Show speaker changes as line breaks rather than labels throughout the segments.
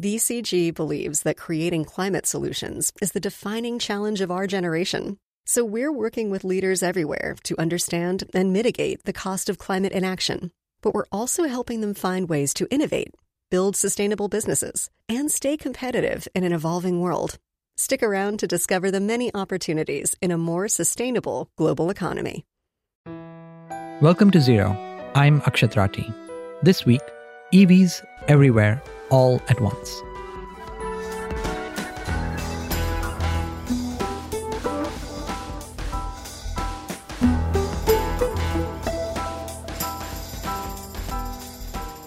BCG believes that creating climate solutions is the defining challenge of our generation. So we're working with leaders everywhere to understand and mitigate the cost of climate inaction. But we're also helping them find ways to innovate, build sustainable businesses, and stay competitive in an evolving world. Stick around to discover the many opportunities in a more sustainable global economy.
Welcome to Zero. I'm Akshat Rathi. This week, EVs everywhere all at once.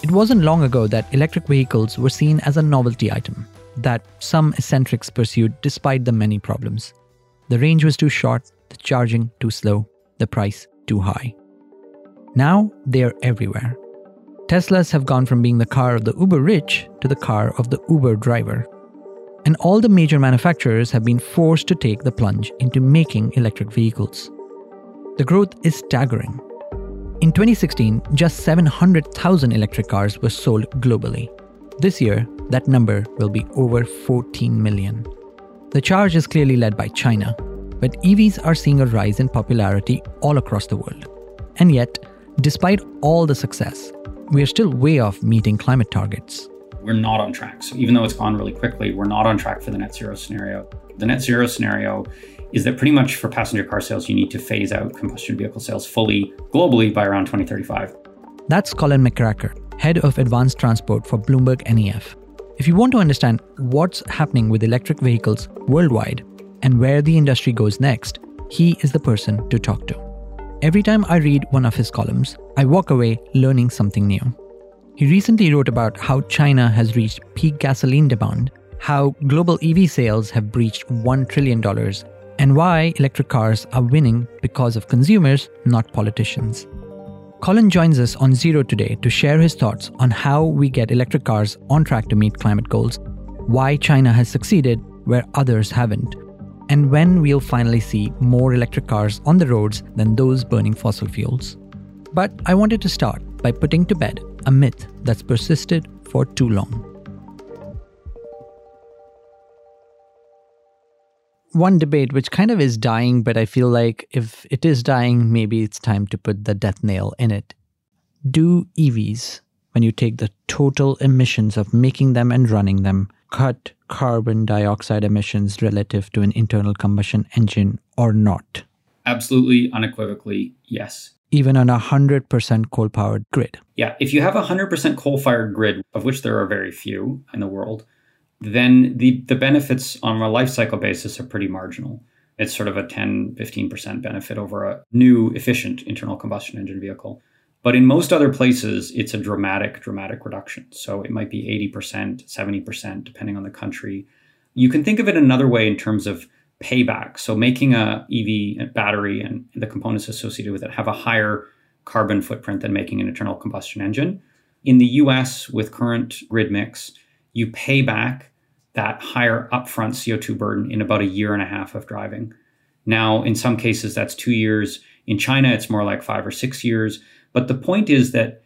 It wasn't long ago that electric vehicles were seen as a novelty item that some eccentrics pursued despite the many problems. The range was too short, the charging too slow, the price too high. Now they are everywhere Teslas have gone from being the car of the uber rich to the car of the Uber driver. And all the major manufacturers have been forced to take the plunge into making electric vehicles. The growth is staggering. In 2016, just 700,000 electric cars were sold globally. This year, that number will be over 14 million. The charge is clearly led by China, but EVs are seeing a rise in popularity all across the world. And yet, despite all the success, we are still way off meeting climate targets.
We're not on track. So even though it's gone really quickly, we're not on track for the net zero scenario. The net zero scenario is that pretty much for passenger car sales, you need to phase out combustion vehicle sales fully globally by around 2035.
That's Colin McKerracher, head of advanced transport for Bloomberg NEF. If you want to understand what's happening with electric vehicles worldwide and where the industry goes next, he is the person to talk to. Every time I read one of his columns, I walk away learning something new. He recently wrote about how China has reached peak gasoline demand, how global EV sales have breached $1 trillion, and why electric cars are winning because of consumers, not politicians. Colin joins us on Zero today to share his thoughts on how we get electric cars on track to meet climate goals, why China has succeeded where others haven't, and when we'll finally see more electric cars on the roads than those burning fossil fuels. But I wanted to start by putting to bed a myth that's persisted for too long. One debate which kind of is dying, but I feel like if it is dying, maybe it's time to put the death nail in it. Do EVs, when you take the total emissions of making them and running them, cut carbon dioxide emissions relative to an internal combustion engine or not?
Absolutely, unequivocally, yes.
Even on a 100% coal powered grid?
Yeah, if you have a 100% coal fired grid, of which there are very few in the world, then the, the benefits on a life cycle basis are pretty marginal. It's sort of a 10, 15% benefit over a new, efficient internal combustion engine vehicle. But in most other places, it's a dramatic, dramatic reduction. So it might be 80%, 70%, depending on the country. You can think of it another way in terms of payback. So making a EV battery and the components associated with it have a higher carbon footprint than making an internal combustion engine. In the US, with current grid mix, you pay back that higher upfront CO2 burden in about a year and a half of driving. Now, in some cases, that's two years. In China, it's more like five or six years. But the point is that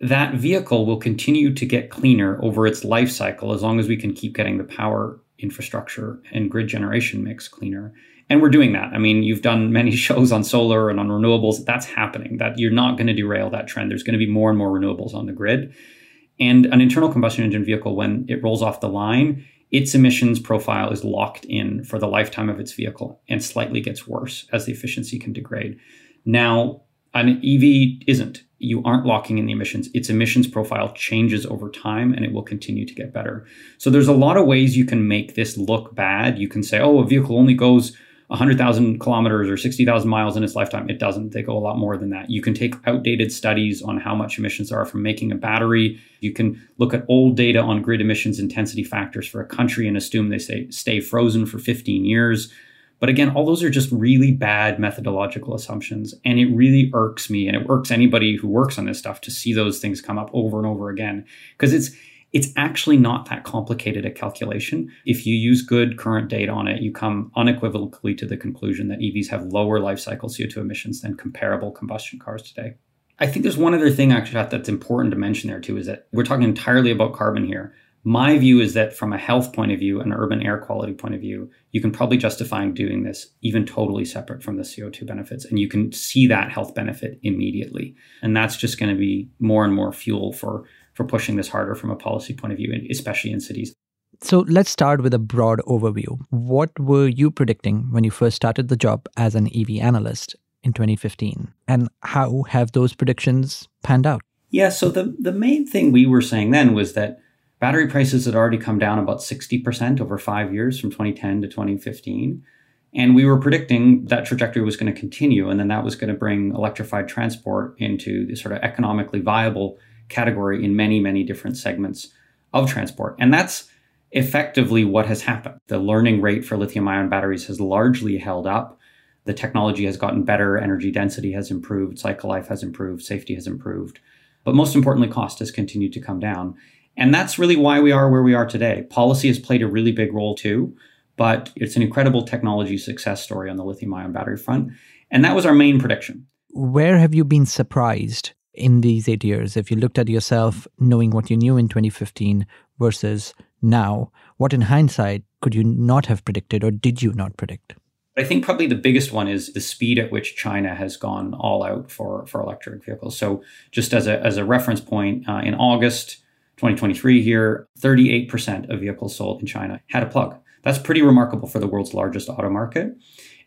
that vehicle will continue to get cleaner over its life cycle as long as we can keep getting the power infrastructure and grid generation mix cleaner. And we're doing that. I mean, you've done many shows on solar and on renewables. That's happening. That you're not going to derail that trend. There's going to be more and more renewables on the grid. And an internal combustion engine vehicle, when it rolls off the line, its emissions profile is locked in for the lifetime of its vehicle and slightly gets worse as the efficiency can degrade. Now, an EV isn't. You aren't locking in the emissions. Its emissions profile changes over time and it will continue to get better. So there's a lot of ways you can make this look bad. You can say, oh, a vehicle only goes 100,000 kilometers or 60,000 miles in its lifetime. It doesn't. They go a lot more than that. You can take outdated studies on how much emissions are from making a battery. You can look at old data on grid emissions intensity factors for a country and assume they say stay frozen for 15 years. But again, all those are just really bad methodological assumptions. And it really irks me and it irks anybody who works on this stuff to see those things come up over and over again. Because it's it's actually not that complicated a calculation. If you use good current data on it, you come unequivocally to the conclusion that EVs have lower life cycle CO2 emissions than comparable combustion cars today. I think there's one other thing actually that's important to mention there too is that we're talking entirely about carbon here. My view is that from a health point of view, an urban air quality point of view, you can probably justify doing this even totally separate from the CO2 benefits. And you can see that health benefit immediately. And that's just going to be more and more fuel for, for pushing this harder from a policy point of view, especially in cities.
So let's start with a broad overview. What were you predicting when you first started the job as an EV analyst in 2015? And how have those predictions panned out?
Yeah, so the, the main thing we were saying then was that Battery prices had already come down about 60% over five years from 2010 to 2015. And we were predicting that trajectory was going to continue, and then that was going to bring electrified transport into the sort of economically viable category in many, many different segments of transport. And that's effectively what has happened. The learning rate for lithium ion batteries has largely held up. The technology has gotten better, energy density has improved, cycle life has improved, safety has improved. But most importantly, cost has continued to come down. And that's really why we are where we are today. Policy has played a really big role too, but it's an incredible technology success story on the lithium ion battery front. And that was our main prediction.
Where have you been surprised in these eight years? If you looked at yourself knowing what you knew in 2015 versus now, what in hindsight could you not have predicted or did you not predict?
I think probably the biggest one is the speed at which China has gone all out for, for electric vehicles. So, just as a, as a reference point, uh, in August, 2023 here, 38% of vehicles sold in China had a plug. That's pretty remarkable for the world's largest auto market.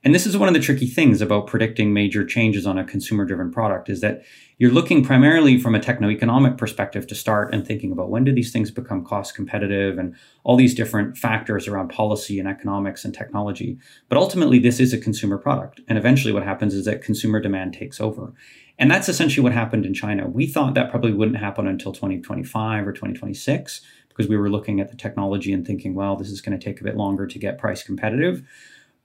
And this is one of the tricky things about predicting major changes on a consumer driven product is that you're looking primarily from a techno-economic perspective to start and thinking about when do these things become cost competitive and all these different factors around policy and economics and technology. But ultimately this is a consumer product. And eventually what happens is that consumer demand takes over. And that's essentially what happened in China. We thought that probably wouldn't happen until 2025 or 2026 because we were looking at the technology and thinking, well, this is going to take a bit longer to get price competitive.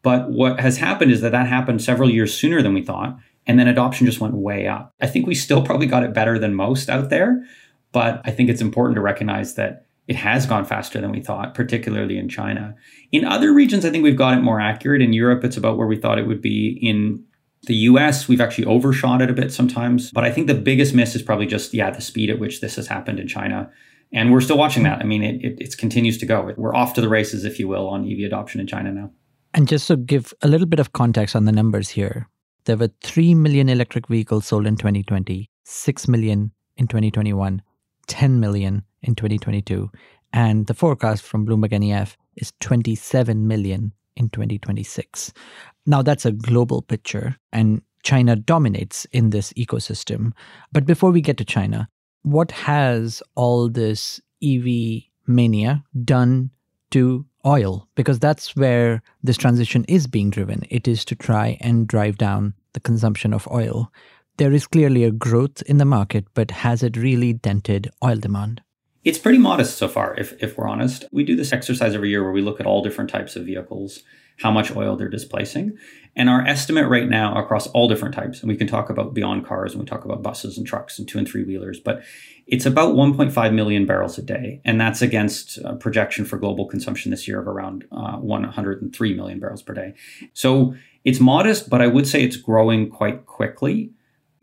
But what has happened is that that happened several years sooner than we thought. And then adoption just went way up. I think we still probably got it better than most out there. But I think it's important to recognize that it has gone faster than we thought, particularly in China. In other regions, I think we've got it more accurate. In Europe, it's about where we thought it would be. In the US, we've actually overshot it a bit sometimes. But I think the biggest miss is probably just, yeah, the speed at which this has happened in China. And we're still watching that. I mean, it, it, it continues to go. We're off to the races, if you will, on EV adoption in China now.
And just to give a little bit of context on the numbers here, there were 3 million electric vehicles sold in 2020, 6 million in 2021, 10 million in 2022. And the forecast from Bloomberg NEF is 27 million in 2026. Now, that's a global picture, and China dominates in this ecosystem. But before we get to China, what has all this EV mania done to oil? Because that's where this transition is being driven. It is to try and drive down the consumption of oil. There is clearly a growth in the market, but has it really dented oil demand?
It's pretty modest so far, if, if we're honest. We do this exercise every year where we look at all different types of vehicles, how much oil they're displacing. And our estimate right now across all different types, and we can talk about beyond cars and we talk about buses and trucks and two and three wheelers, but it's about 1.5 million barrels a day. And that's against a projection for global consumption this year of around uh, 103 million barrels per day. So it's modest, but I would say it's growing quite quickly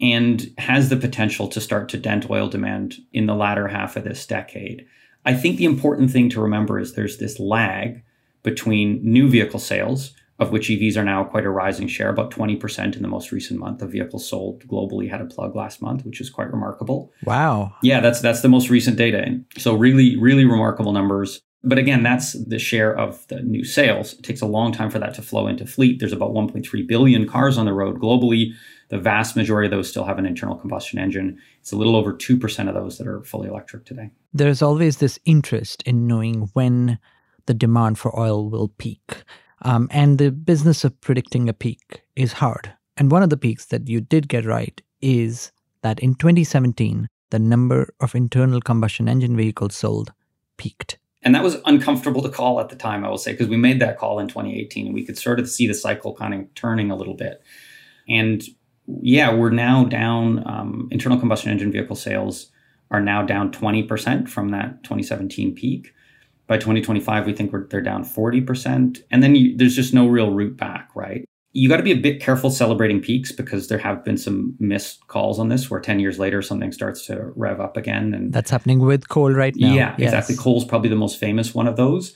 and has the potential to start to dent oil demand in the latter half of this decade. I think the important thing to remember is there's this lag between new vehicle sales, of which EVs are now quite a rising share, about 20% in the most recent month of vehicles sold globally had a plug last month, which is quite remarkable.
Wow.
Yeah, that's that's the most recent data. So really, really remarkable numbers. But again, that's the share of the new sales. It takes a long time for that to flow into fleet. There's about 1.3 billion cars on the road globally. The vast majority of those still have an internal combustion engine. It's a little over 2% of those that are fully electric today.
There's always this interest in knowing when the demand for oil will peak. Um, and the business of predicting a peak is hard. And one of the peaks that you did get right is that in 2017, the number of internal combustion engine vehicles sold peaked.
And that was uncomfortable to call at the time, I will say, because we made that call in 2018 and we could sort of see the cycle kind of turning a little bit. And yeah, we're now down. Um, internal combustion engine vehicle sales are now down 20% from that 2017 peak. By 2025, we think they're down 40%. And then you, there's just no real route back, right? You got to be a bit careful celebrating peaks because there have been some missed calls on this where 10 years later something starts to rev up again. And
that's happening with coal right now.
Yeah, yes. exactly. Coal's probably the most famous one of those.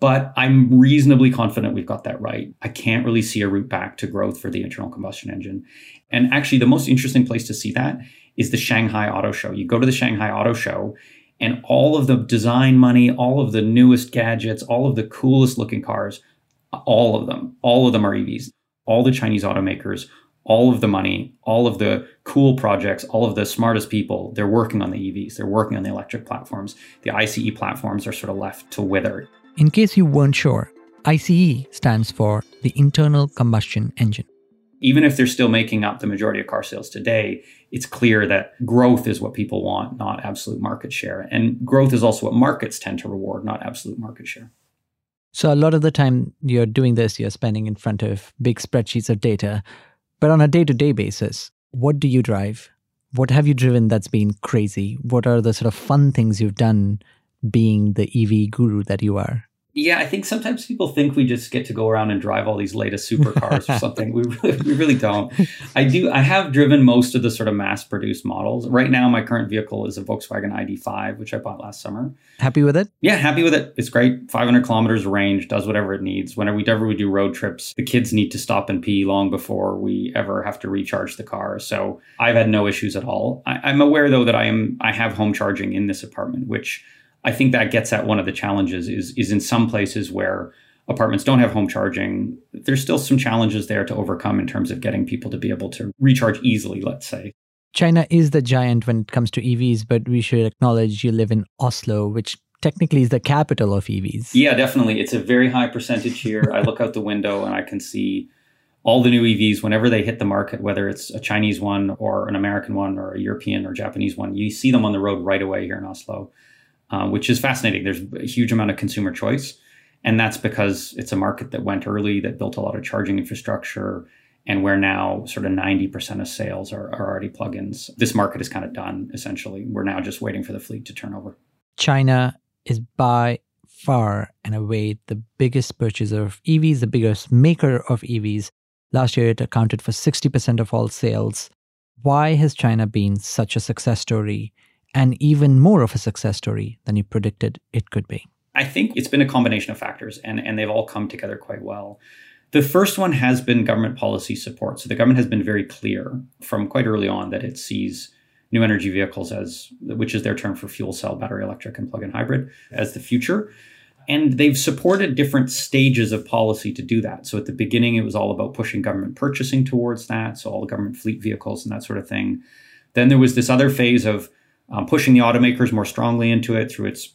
But I'm reasonably confident we've got that right. I can't really see a route back to growth for the internal combustion engine. And actually, the most interesting place to see that is the Shanghai Auto Show. You go to the Shanghai Auto Show, and all of the design money, all of the newest gadgets, all of the coolest looking cars, all of them, all of them are EVs. All the Chinese automakers, all of the money, all of the cool projects, all of the smartest people, they're working on the EVs. They're working on the electric platforms. The ICE platforms are sort of left to wither.
In case you weren't sure, ICE stands for the internal combustion engine
even if they're still making up the majority of car sales today, it's clear that growth is what people want, not absolute market share. And growth is also what markets tend to reward, not absolute market share.
So, a lot of the time you're doing this, you're spending in front of big spreadsheets of data. But on a day to day basis, what do you drive? What have you driven that's been crazy? What are the sort of fun things you've done being the EV guru that you are?
Yeah, I think sometimes people think we just get to go around and drive all these latest supercars or something. We really, we really don't. I do. I have driven most of the sort of mass-produced models. Right now, my current vehicle is a Volkswagen ID5, which I bought last summer.
Happy with it?
Yeah, happy with it. It's great. 500 kilometers range, does whatever it needs. Whenever we ever we do road trips, the kids need to stop and pee long before we ever have to recharge the car. So I've had no issues at all. I, I'm aware though that I am I have home charging in this apartment, which I think that gets at one of the challenges is is in some places where apartments don't have home charging, there's still some challenges there to overcome in terms of getting people to be able to recharge easily, let's say.
China is the giant when it comes to EVs, but we should acknowledge you live in Oslo, which technically is the capital of EVs.
Yeah, definitely. It's a very high percentage here. I look out the window and I can see all the new EVs whenever they hit the market, whether it's a Chinese one or an American one or a European or Japanese one, you see them on the road right away here in Oslo. Uh, which is fascinating. There's a huge amount of consumer choice. And that's because it's a market that went early, that built a lot of charging infrastructure, and where now sort of 90% of sales are, are already plugins. This market is kind of done, essentially. We're now just waiting for the fleet to turn over.
China is by far and away the biggest purchaser of EVs, the biggest maker of EVs. Last year, it accounted for 60% of all sales. Why has China been such a success story and even more of a success story than you predicted it could be?
I think it's been a combination of factors, and, and they've all come together quite well. The first one has been government policy support. So the government has been very clear from quite early on that it sees new energy vehicles as, which is their term for fuel cell, battery electric, and plug in hybrid, as the future. And they've supported different stages of policy to do that. So at the beginning, it was all about pushing government purchasing towards that. So all the government fleet vehicles and that sort of thing. Then there was this other phase of um, pushing the automakers more strongly into it through its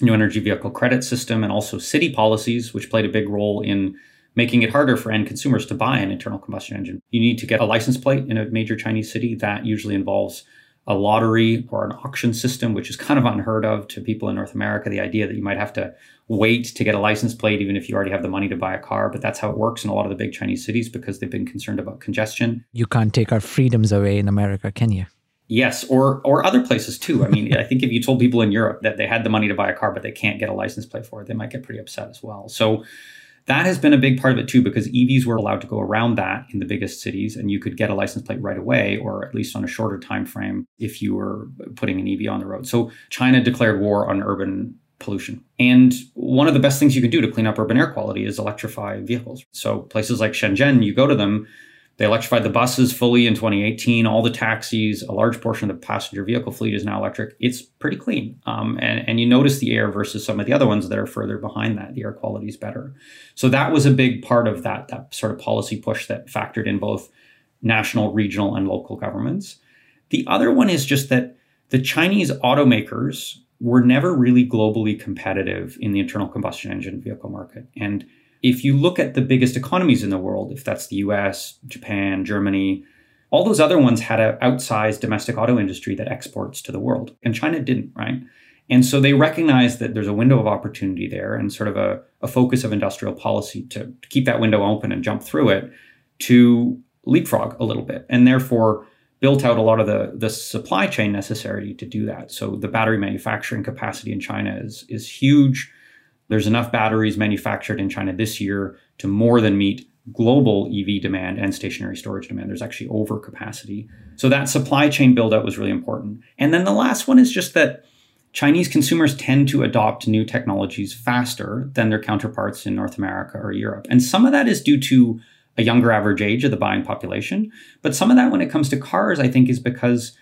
new energy vehicle credit system and also city policies, which played a big role in making it harder for end consumers to buy an internal combustion engine. You need to get a license plate in a major Chinese city. That usually involves a lottery or an auction system, which is kind of unheard of to people in North America. The idea that you might have to wait to get a license plate, even if you already have the money to buy a car. But that's how it works in a lot of the big Chinese cities because they've been concerned about congestion.
You can't take our freedoms away in America, can you?
Yes, or or other places too. I mean, I think if you told people in Europe that they had the money to buy a car but they can't get a license plate for it, they might get pretty upset as well. So that has been a big part of it too, because EVs were allowed to go around that in the biggest cities, and you could get a license plate right away, or at least on a shorter time frame if you were putting an EV on the road. So China declared war on urban pollution. And one of the best things you can do to clean up urban air quality is electrify vehicles. So places like Shenzhen, you go to them, they electrified the buses fully in 2018. All the taxis, a large portion of the passenger vehicle fleet is now electric. It's pretty clean. Um, and, and you notice the air versus some of the other ones that are further behind that. The air quality is better. So that was a big part of that, that sort of policy push that factored in both national, regional, and local governments. The other one is just that the Chinese automakers were never really globally competitive in the internal combustion engine vehicle market. And if you look at the biggest economies in the world, if that's the US, Japan, Germany, all those other ones had an outsized domestic auto industry that exports to the world, and China didn't, right? And so they recognize that there's a window of opportunity there and sort of a, a focus of industrial policy to, to keep that window open and jump through it to leapfrog a little bit. And therefore, built out a lot of the, the supply chain necessary to do that. So the battery manufacturing capacity in China is, is huge. There's enough batteries manufactured in China this year to more than meet global EV demand and stationary storage demand. There's actually overcapacity. So that supply chain buildout was really important. And then the last one is just that Chinese consumers tend to adopt new technologies faster than their counterparts in North America or Europe. And some of that is due to a younger average age of the buying population. But some of that, when it comes to cars, I think is because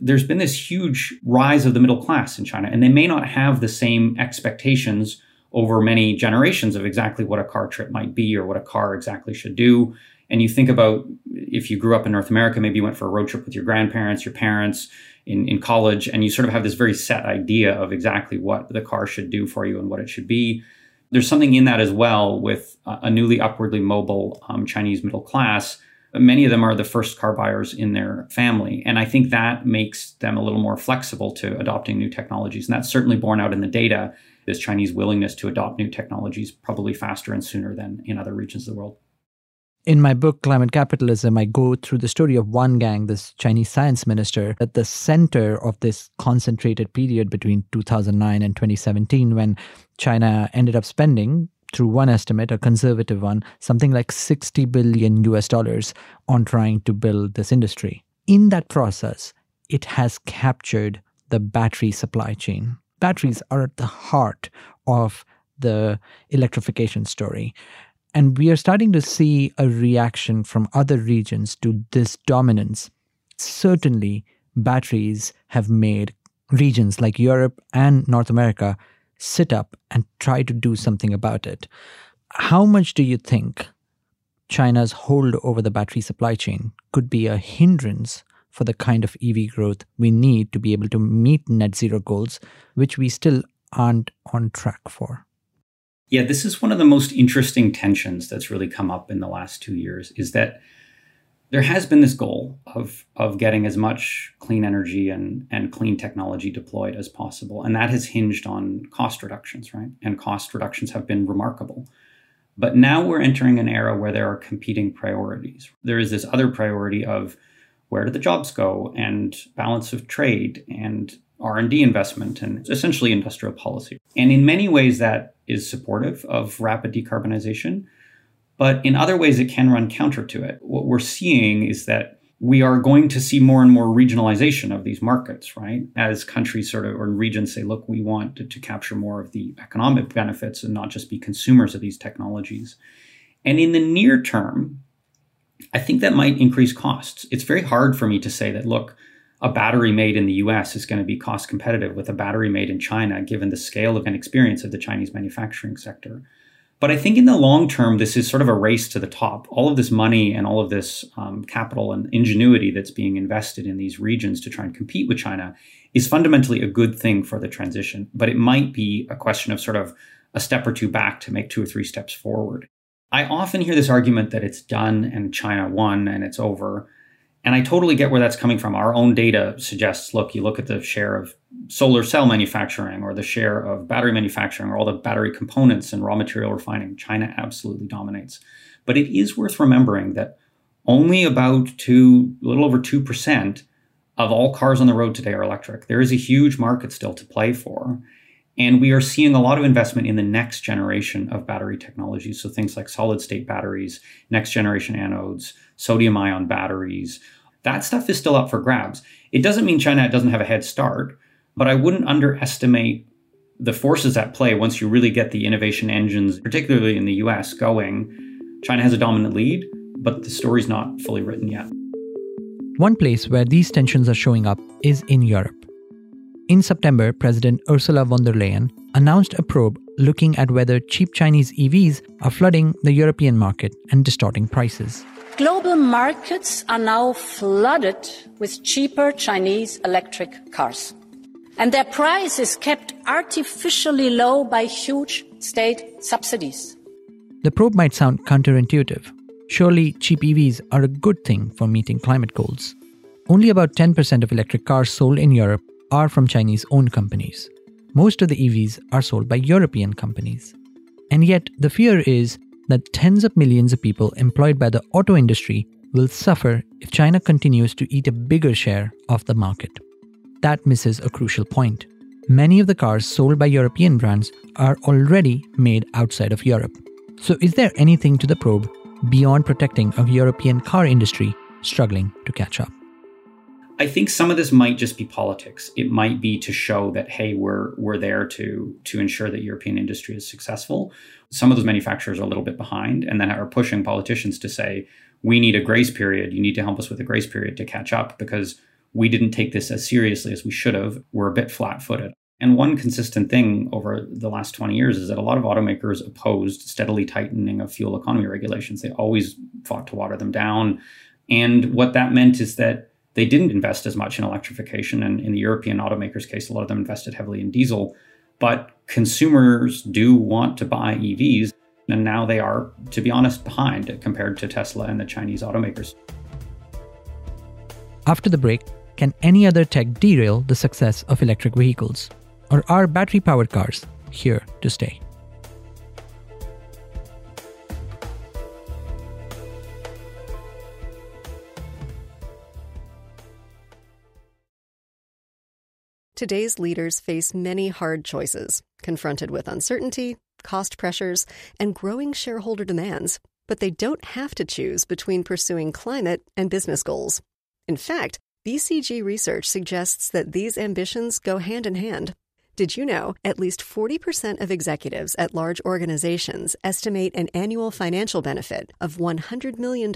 there's been this huge rise of the middle class in China, and they may not have the same expectations over many generations of exactly what a car trip might be or what a car exactly should do. And you think about if you grew up in North America, maybe you went for a road trip with your grandparents, your parents in, in college, and you sort of have this very set idea of exactly what the car should do for you and what it should be. There's something in that as well with a newly upwardly mobile um, Chinese middle class. Many of them are the first car buyers in their family. And I think that makes them a little more flexible to adopting new technologies. And that's certainly borne out in the data this Chinese willingness to adopt new technologies probably faster and sooner than in other regions of the world.
In my book, Climate Capitalism, I go through the story of Wang Gang, this Chinese science minister, at the center of this concentrated period between 2009 and 2017, when China ended up spending, through one estimate, a conservative one, something like 60 billion US dollars on trying to build this industry. In that process, it has captured the battery supply chain batteries are at the heart of the electrification story. And we are starting to see a reaction from other regions to this dominance. Certainly, batteries have made regions like Europe and North America sit up and try to do something about it. How much do you think China's hold over the battery supply chain could be a hindrance for the kind of EV growth we need to be able to meet net zero goals, which we still aren't on track for.
Yeah, this is one of the most interesting tensions that's really come up in the last two years is that there has been this goal of, of getting as much clean energy and, and clean technology deployed as possible. And that has hinged on cost reductions, right? And cost reductions have been remarkable. But now we're entering an era where there are competing priorities. There is this other priority of where do the jobs go and balance of trade and r&d investment and essentially industrial policy and in many ways that is supportive of rapid decarbonization but in other ways it can run counter to it what we're seeing is that we are going to see more and more regionalization of these markets, right? As countries sort of or regions say, look, we want to, to, capture more of the economic benefits and not just be consumers of these technologies. And in the near term, I think that might increase costs. It's very hard for me to say that, look, a battery made in the US is going to be cost competitive with a battery made in China, given the scale of and experience of the Chinese manufacturing sector. But I think in the long term, this is sort of a race to the top. All of this money and all of this um, capital and ingenuity that's being invested in these regions to try and compete with China is fundamentally a good thing for the transition. But it might be a question of sort of a step or two back to make two or three steps forward. I often hear this argument that it's done and China won and it's over. And I totally get where that's coming from. Our own data suggests look, you look at the share of solar cell manufacturing or the share of battery manufacturing or all the battery components and raw material refining. China absolutely dominates. But it is worth remembering that only about two, a little over 2% of all cars on the road today are electric. There is a huge market still to play for. And we are seeing a lot of investment in the next generation of battery technologies. So things like solid state batteries, next generation anodes, sodium ion batteries. That stuff is still up for grabs. It doesn't mean China doesn't have a head start, but I wouldn't underestimate the forces at play once you really get the innovation engines, particularly in the US, going. China has a dominant lead, but the story's not fully written yet.
One place where these tensions are showing up is in Europe. In September, President Ursula von der Leyen announced a probe looking at whether cheap Chinese EVs are flooding the European market and distorting prices.
Global markets are now flooded with cheaper Chinese electric cars. And their price is kept artificially low by huge state subsidies.
The probe might sound counterintuitive. Surely cheap EVs are a good thing for meeting climate goals. Only about 10% of electric cars sold in Europe are from Chinese owned companies. Most of the EVs are sold by European companies. And yet, the fear is that tens of millions of people employed by the auto industry will suffer if China continues to eat a bigger share of the market. That misses a crucial point. Many of the cars sold by European brands are already made outside of Europe. So, is there anything to the probe beyond protecting a European car industry struggling to catch up?
I think some of this might just be politics. It might be to show that hey, we're we're there to to ensure that European industry is successful. Some of those manufacturers are a little bit behind, and then are pushing politicians to say we need a grace period. You need to help us with a grace period to catch up because we didn't take this as seriously as we should have. We're a bit flat-footed. And one consistent thing over the last 20 years is that a lot of automakers opposed steadily tightening of fuel economy regulations. They always fought to water them down. And what that meant is that they didn't invest as much in electrification. And in the European automakers' case, a lot of them invested heavily in diesel. But consumers do want to buy EVs. And now they are, to be honest, behind compared to Tesla and the Chinese automakers.
After the break, can any other tech derail the success of electric vehicles? Or are battery powered cars here to stay?
Today's leaders face many hard choices, confronted with uncertainty, cost pressures, and growing shareholder demands. But they don't have to choose between pursuing climate and business goals. In fact, BCG research suggests that these ambitions go hand in hand. Did you know at least 40% of executives at large organizations estimate an annual financial benefit of $100 million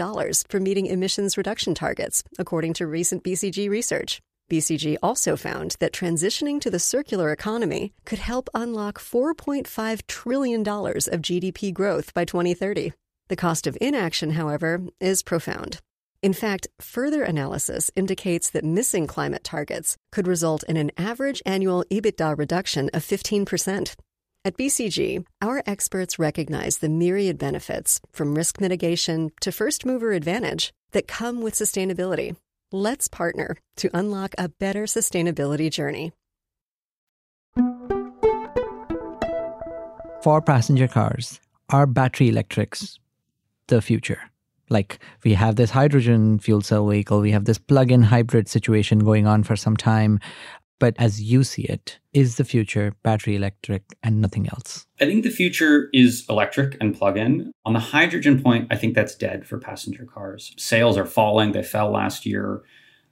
for meeting emissions reduction targets, according to recent BCG research? BCG also found that transitioning to the circular economy could help unlock $4.5 trillion of GDP growth by 2030. The cost of inaction, however, is profound. In fact, further analysis indicates that missing climate targets could result in an average annual EBITDA reduction of 15%. At BCG, our experts recognize the myriad benefits, from risk mitigation to first mover advantage, that come with sustainability Let's partner to unlock a better sustainability journey.
For passenger cars, are battery electrics the future? Like we have this hydrogen fuel cell vehicle, we have this plug in hybrid situation going on for some time. But as you see it, is the future battery electric and nothing else?
I think the future is electric and plug in. On the hydrogen point, I think that's dead for passenger cars. Sales are falling, they fell last year.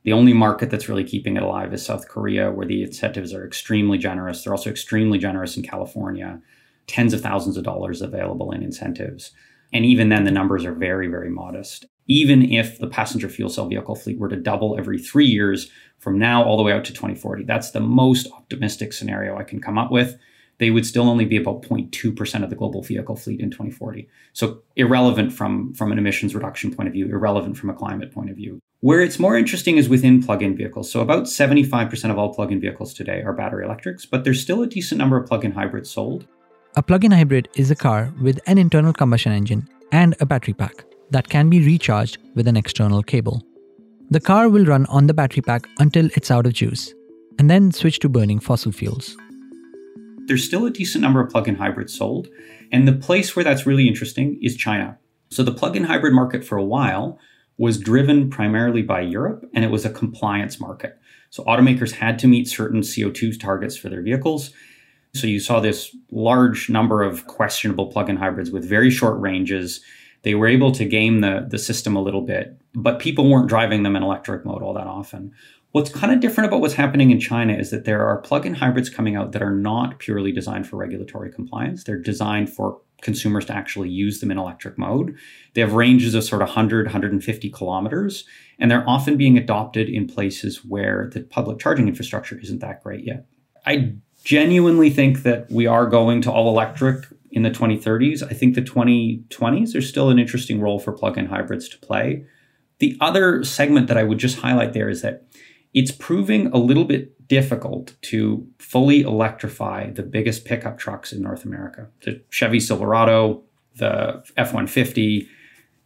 The only market that's really keeping it alive is South Korea, where the incentives are extremely generous. They're also extremely generous in California, tens of thousands of dollars available in incentives. And even then, the numbers are very, very modest even if the passenger fuel cell vehicle fleet were to double every three years from now all the way out to 2040. That's the most optimistic scenario I can come up with. They would still only be about 0.2% of the global vehicle fleet in 2040. So irrelevant from, from an emissions reduction point of view, irrelevant from a climate point of view. Where it's more interesting is within plug-in vehicles. So about 75% of all plug-in vehicles today are battery electrics, but there's still a decent number of plug-in hybrids sold.
A plug-in hybrid is a car with an internal combustion engine and a battery pack that can be recharged with an external cable. The car will run on the battery pack until it's out of juice, and then switch to burning fossil fuels.
There's still a decent number of plug in hybrids sold, and the place where that's really interesting is China. So the plug in hybrid market for a while was driven primarily by Europe, and it was a compliance market. So automakers had to meet certain CO2 targets for their vehicles. So you saw this large number of questionable plug in hybrids with very short ranges they were able to game the, the system a little bit, but people weren't driving them in electric mode all that often. What's kind of different about what's happening in China is that there are plug-in hybrids coming out that are not purely designed for regulatory compliance. They're designed for consumers to actually use them in electric mode. They have ranges of sort of 100, 150 kilometers, and they're often being adopted in places where the public charging infrastructure isn't that great yet. I genuinely think that we are going to all electric in the 2030s. I think the 2020s, there's still an interesting role for plug in hybrids to play. The other segment that I would just highlight there is that it's proving a little bit difficult to fully electrify the biggest pickup trucks in North America. The Chevy Silverado, the F 150.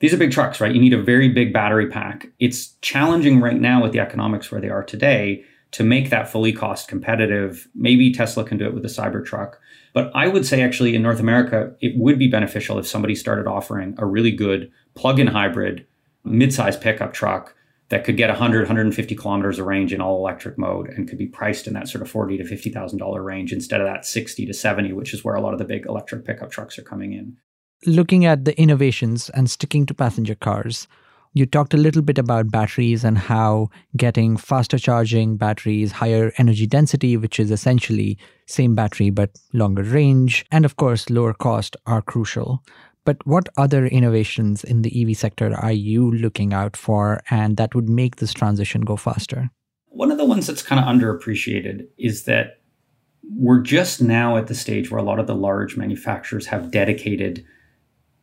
These are big trucks, right? You need a very big battery pack. It's challenging right now with the economics where they are today to make that fully cost competitive. Maybe Tesla can do it with a Cybertruck. But I would say actually in North America, it would be beneficial if somebody started offering a really good plug-in hybrid mid-size pickup truck that could get 100 150 kilometers of range in all electric mode and could be priced in that sort of 40 to 50 thousand dollar range instead of that 60 to 70 which is where a lot of the big electric pickup trucks are coming in
Looking at the innovations and sticking to passenger cars, you talked a little bit about batteries and how getting faster charging batteries, higher energy density, which is essentially same battery but longer range, and of course lower cost are crucial. But what other innovations in the EV sector are you looking out for and that would make this transition go faster?
One of the ones that's kind of underappreciated is that we're just now at the stage where a lot of the large manufacturers have dedicated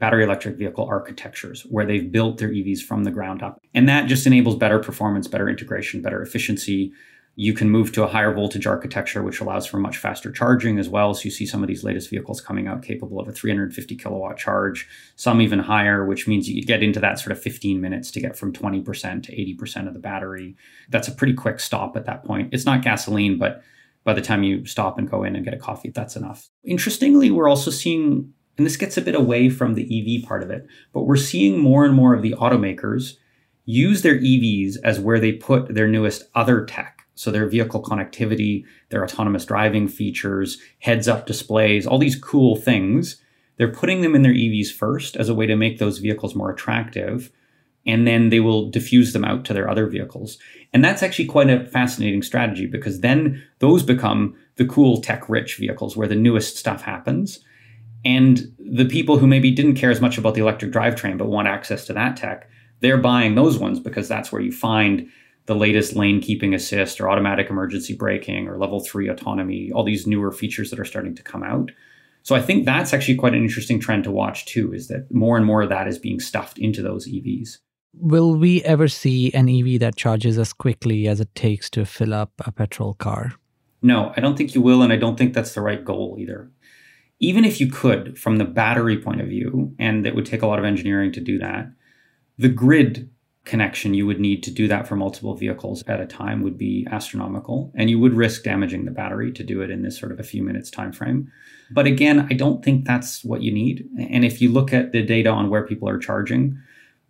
battery electric vehicle architectures where they've built their EVs from the ground up. And that just enables better performance, better integration, better efficiency. You can move to a higher voltage architecture, which allows for much faster charging as well. So you see some of these latest vehicles coming out capable of a 350 kilowatt charge, some even higher, which means you get into that sort of 15 minutes to get from 20% to 80% of the battery. That's a pretty quick stop at that point. It's not gasoline, but by the time you stop and go in and get a coffee, that's enough. Interestingly, we're also seeing and this gets a bit away from the EV part of it, but we're seeing more and more of the automakers use their EVs as where they put their newest other tech. So their vehicle connectivity, their autonomous driving features, heads up displays, all these cool things. They're putting them in their EVs first as a way to make those vehicles more attractive. And then they will diffuse them out to their other vehicles. And that's actually quite a fascinating strategy because then those become the cool tech rich vehicles where the newest stuff happens. And the people who maybe didn't care as much about the electric drivetrain but want access to that tech, they're buying those ones because that's where you find the latest lane keeping assist or automatic emergency braking or level three autonomy, all these newer features that are starting to come out. So I think that's actually quite an interesting trend to watch too, is that more and more of that is being stuffed into those EVs.
Will we ever see an EV that charges as quickly as it takes to fill up a petrol car?
No, I don't think you will, and I don't think that's the right goal either even if you could from the battery point of view, and it would take a lot of engineering to do that, the grid connection you would need to do that for multiple vehicles at a time would be astronomical. And you would risk damaging the battery to do it in this sort of a few minutes time frame but again i don't think that's what you need. And if you look at the data on where people are charging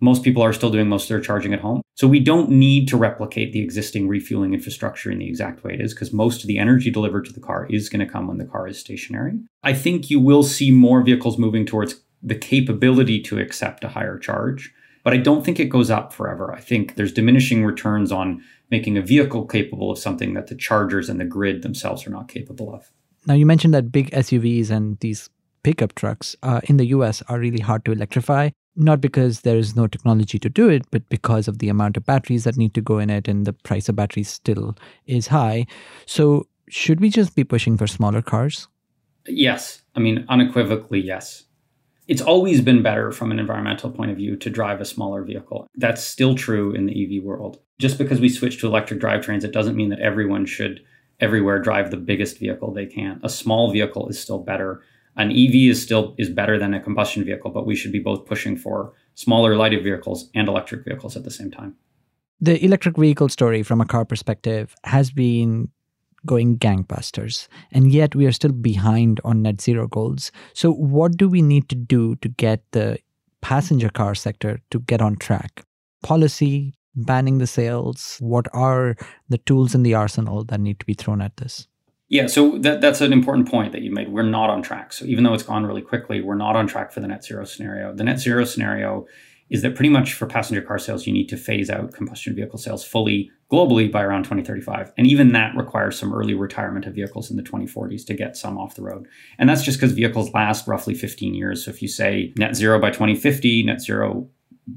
most people are still doing most of their charging at home. So we don't need to replicate the existing refueling infrastructure in the exact way it is because most of the energy delivered to the car is going to come when the car is stationary. I think you will see more vehicles moving towards the capability to accept a higher charge, but I don't think it goes up forever. I think there's diminishing returns on making a vehicle capable of something that the chargers and the grid themselves are not capable of.
Now, you mentioned that big SUVs and these pickup trucks uh, in the US are really hard to electrify not because there is no technology to do it, but because of the amount of batteries that need to go in it and the price of batteries still is high. So, should we just be pushing for smaller cars?
Yes. I mean, unequivocally, yes. It's always been better from an environmental point of view to drive a smaller vehicle. That's still true in the EV world. Just because we switch to electric drivetrains, it doesn't mean that everyone should everywhere drive the biggest vehicle they can. A small vehicle is still better an EV is still is better than a combustion vehicle, but we should be both pushing for smaller lighter vehicles and electric vehicles at the same time.
The electric vehicle story from a car perspective has been going gangbusters, and yet we are still behind on net zero goals. So what do we need to do to get the passenger car sector to get on track? Policy, banning the sales, what are the tools in the arsenal that need to be thrown at this?
Yeah, so that, that's an important point that you made. We're not on track. So even though it's gone really quickly, we're not on track for the net zero scenario. The net zero scenario is that pretty much for passenger car sales, you need to phase out combustion vehicle sales fully globally by around 2035. And even that requires some early retirement of vehicles in the 2040s to get some off the road. And that's just because vehicles last roughly 15 years. So if you say net zero by 2050, net zero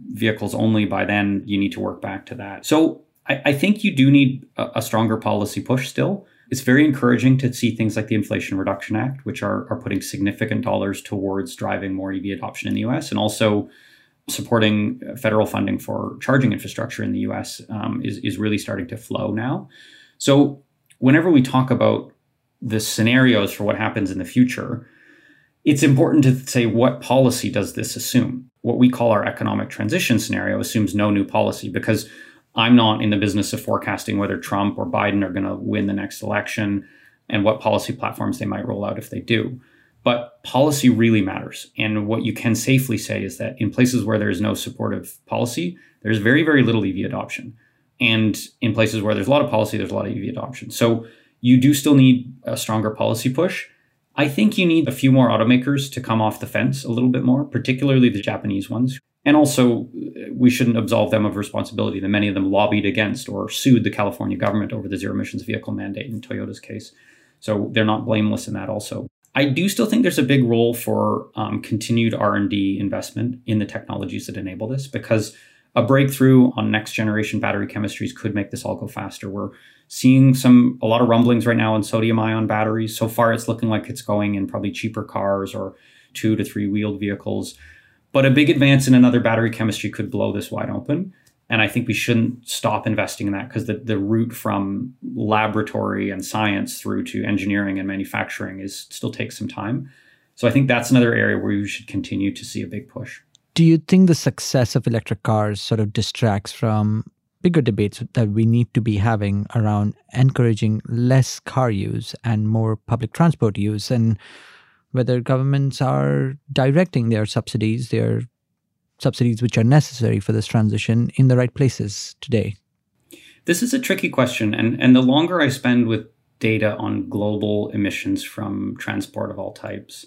vehicles only by then, you need to work back to that. So I, I think you do need a, a stronger policy push still. It's very encouraging to see things like the Inflation Reduction Act, which are, are putting significant dollars towards driving more EV adoption in the US and also supporting federal funding for charging infrastructure in the US um, is, is really starting to flow now. So, whenever we talk about the scenarios for what happens in the future, it's important to say what policy does this assume? What we call our economic transition scenario assumes no new policy because I'm not in the business of forecasting whether Trump or Biden are going to win the next election and what policy platforms they might roll out if they do. But policy really matters. And what you can safely say is that in places where there is no supportive policy, there's very, very little EV adoption. And in places where there's a lot of policy, there's a lot of EV adoption. So you do still need a stronger policy push. I think you need a few more automakers to come off the fence a little bit more, particularly the Japanese ones. And also, we shouldn't absolve them of responsibility that many of them lobbied against or sued the California government over the zero emissions vehicle mandate in Toyota's case. So they're not blameless in that also. I do still think there's a big role for um, continued R&D investment in the technologies that enable this because a breakthrough on next generation battery chemistries could make this all go faster. We're seeing some a lot of rumblings right now on sodium ion batteries. So far it's looking like it's going in probably cheaper cars or two to three wheeled vehicles. But a big advance in another battery chemistry could blow this wide open. And I think we shouldn't stop investing in that because the, the route from laboratory and science through to engineering and manufacturing is still takes some time. So I think that's another area where we should continue to see a big push.
Do you think the success of electric cars sort of distracts from bigger debates that we need to be having around encouraging less car use and more public transport use and whether governments are directing their subsidies, their subsidies which are necessary for this transition in the right places today?
This is a tricky question. And, and the longer I spend with data on global emissions from transport of all types,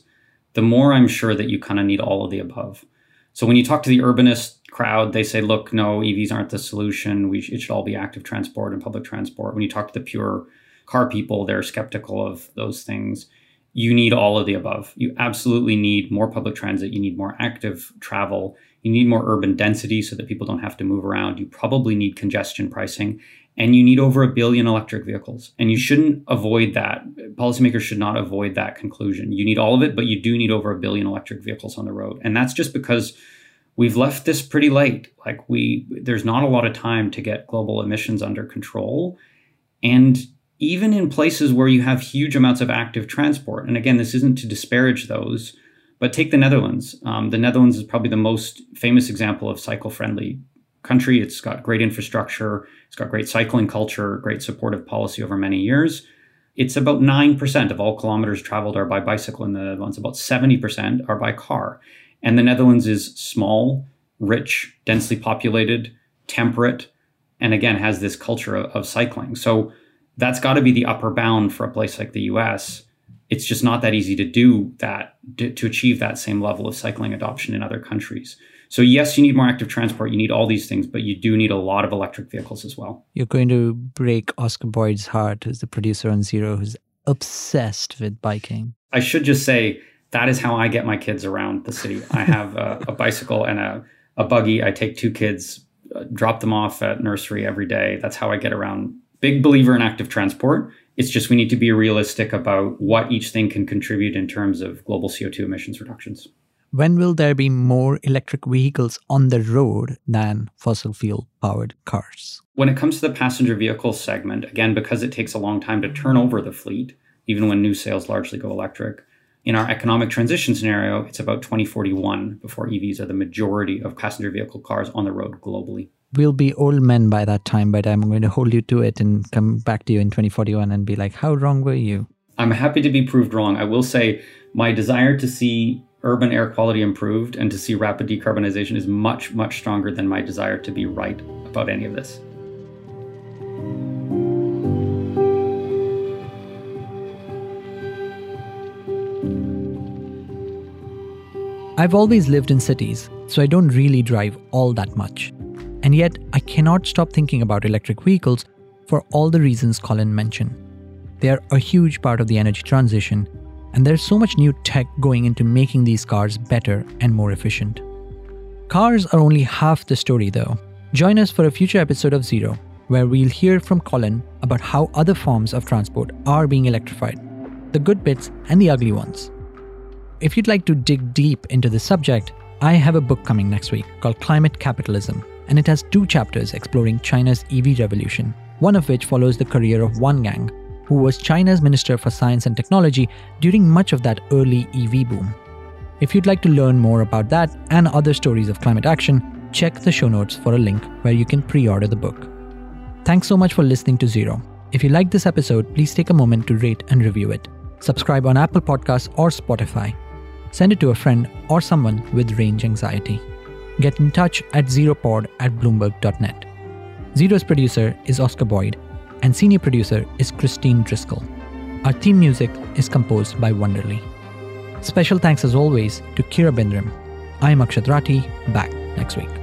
the more I'm sure that you kind of need all of the above. So when you talk to the urbanist crowd, they say, look, no, EVs aren't the solution. We sh- it should all be active transport and public transport. When you talk to the pure car people, they're skeptical of those things you need all of the above. You absolutely need more public transit. You need more active travel. You need more urban density so that people don't have to move around. You probably need congestion pricing. And you need over a billion electric vehicles. And you shouldn't avoid that. Policymakers should not avoid that conclusion. You need all of it, but you do need over a billion electric vehicles on the road. And that's just because we've left this pretty late. Like we there's not a lot of time to get global emissions under control. And even in places where you have huge amounts of active transport. And again, this isn't to disparage those, but take the Netherlands. Um, the Netherlands is probably the most famous example of cycle friendly country. It's got great infrastructure, it's got great cycling culture, great supportive policy over many years. It's about 9% of all kilometers traveled are by bicycle in the Netherlands, about 70% are by car. And the Netherlands is small, rich, densely populated, temperate, and again has this culture of, of cycling. So that's got to be the upper bound for a place like the US. It's just not that easy to do that, to achieve that same level of cycling adoption in other countries. So, yes, you need more active transport, you need all these things, but you do need a lot of electric vehicles as well.
You're going to break Oscar Boyd's heart, who's the producer on Zero, who's obsessed with biking.
I should just say that is how I get my kids around the city. I have a, a bicycle and a, a buggy. I take two kids, uh, drop them off at nursery every day. That's how I get around big believer in active transport. It's just we need to be realistic about what each thing can contribute in terms of global CO2 emissions reductions.
When will there be more electric vehicles on the road than fossil fuel powered cars?
When it comes to the passenger vehicle segment, again, because it takes a long time to turn over the fleet, even when new sales largely go electric, in our economic transition scenario, it's about 2041 before EVs are the majority of passenger vehicle cars on the road globally
we'll be old men by that time, but I'm going to hold you to it and come back to you in 2041 and be like, how wrong were you?
I'm happy to be proved wrong. I will say my desire to see urban air quality improved and to see rapid decarbonization is much, much stronger than my desire to be right about any of this.
I've always lived in cities, so I don't really drive all that much. And yet, I cannot stop thinking about electric vehicles for all the reasons Colin mentioned. They are a huge part of the energy transition, and there's so much new tech going into making these cars better and more efficient. Cars are only half the story, though. Join us for a future episode of Zero, where we'll hear from Colin about how other forms of transport are being electrified the good bits and the ugly ones. If you'd like to dig deep into this subject, I have a book coming next week called Climate Capitalism and it has two chapters exploring China's EV revolution, one of which follows the career of Wan Gang, who was China's Minister for Science and Technology during much of that early EV boom. If you'd like to learn more about that and other stories of climate action, check the show notes for a link where you can pre order the book. Thanks so much for listening to Zero. If you liked this episode, please take a moment to rate and review it. Subscribe on Apple Podcasts or Spotify. Send it to a friend or someone with range anxiety get in touch at zeropod at bloomberg.net. Zero's producer is Oscar Boyd, and senior producer is Christine Driscoll. Our theme music is composed by Wonderly. Special thanks as always to Kira Bindrim. I'm Akshat Rathi, back next week.